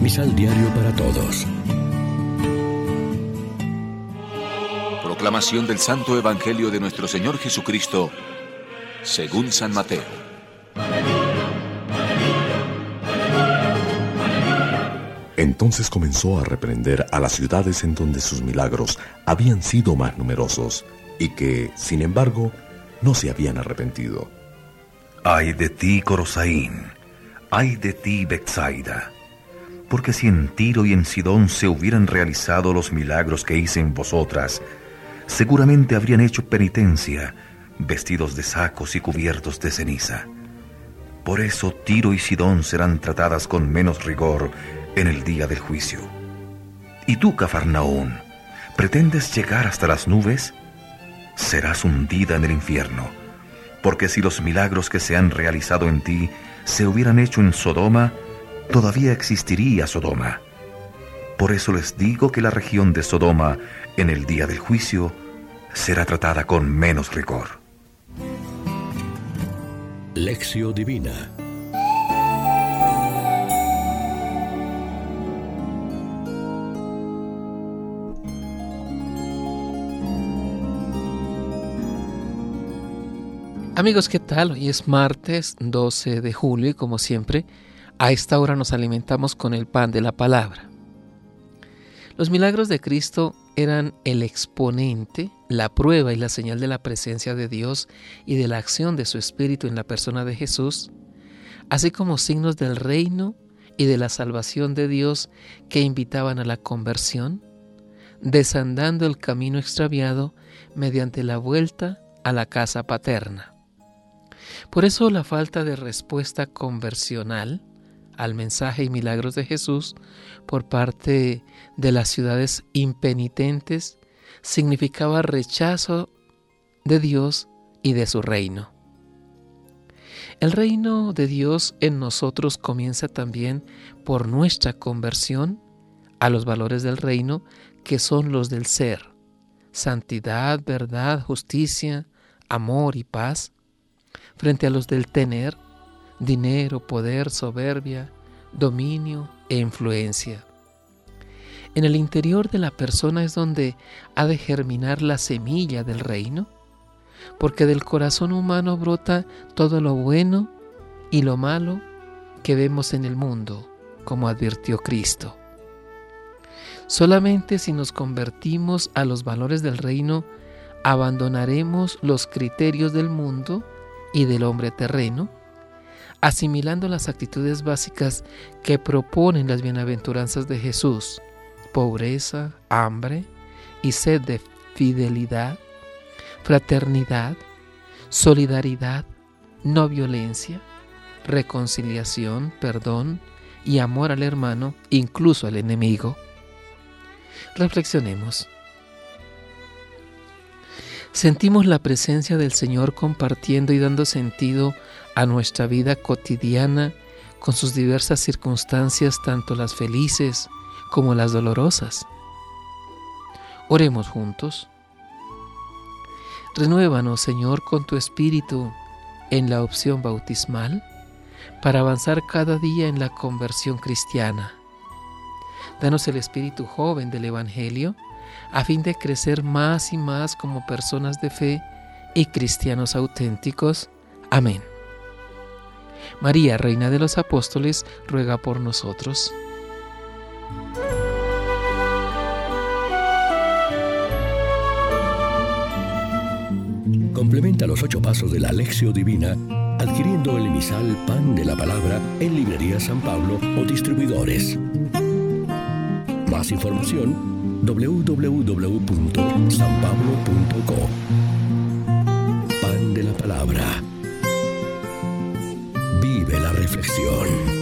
Misal Diario para Todos. Proclamación del Santo Evangelio de nuestro Señor Jesucristo, según San Mateo. Entonces comenzó a reprender a las ciudades en donde sus milagros habían sido más numerosos y que, sin embargo, no se habían arrepentido. Ay de ti, Corosaín, ay de ti, Betsaida, porque si en Tiro y en Sidón se hubieran realizado los milagros que hice en vosotras, seguramente habrían hecho penitencia, vestidos de sacos y cubiertos de ceniza. Por eso Tiro y Sidón serán tratadas con menos rigor en el día del juicio. ¿Y tú, Cafarnaún, pretendes llegar hasta las nubes? Serás hundida en el infierno, porque si los milagros que se han realizado en ti se hubieran hecho en Sodoma, todavía existiría Sodoma. Por eso les digo que la región de Sodoma, en el día del juicio, será tratada con menos rigor. Lección Divina Amigos, ¿qué tal? Hoy es martes 12 de julio y como siempre, a esta hora nos alimentamos con el pan de la palabra. Los milagros de Cristo eran el exponente, la prueba y la señal de la presencia de Dios y de la acción de su Espíritu en la persona de Jesús, así como signos del reino y de la salvación de Dios que invitaban a la conversión, desandando el camino extraviado mediante la vuelta a la casa paterna. Por eso la falta de respuesta conversional al mensaje y milagros de Jesús por parte de las ciudades impenitentes significaba rechazo de Dios y de su reino. El reino de Dios en nosotros comienza también por nuestra conversión a los valores del reino que son los del ser, santidad, verdad, justicia, amor y paz, frente a los del tener, dinero, poder, soberbia, dominio e influencia. En el interior de la persona es donde ha de germinar la semilla del reino, porque del corazón humano brota todo lo bueno y lo malo que vemos en el mundo, como advirtió Cristo. Solamente si nos convertimos a los valores del reino, abandonaremos los criterios del mundo y del hombre terreno, asimilando las actitudes básicas que proponen las bienaventuranzas de Jesús, pobreza, hambre y sed de fidelidad, fraternidad, solidaridad, no violencia, reconciliación, perdón y amor al hermano, incluso al enemigo. Reflexionemos. Sentimos la presencia del Señor compartiendo y dando sentido a nuestra vida cotidiana con sus diversas circunstancias, tanto las felices como las dolorosas. Oremos juntos. Renuévanos, Señor, con tu Espíritu en la opción bautismal para avanzar cada día en la conversión cristiana. Danos el espíritu joven del Evangelio a fin de crecer más y más como personas de fe y cristianos auténticos. Amén. María, Reina de los Apóstoles, ruega por nosotros. Complementa los ocho pasos de la Alexio Divina adquiriendo el emisal Pan de la Palabra en Librería San Pablo o distribuidores. Más información www.sanpablo.co. Pan de la palabra. Vive la reflexión.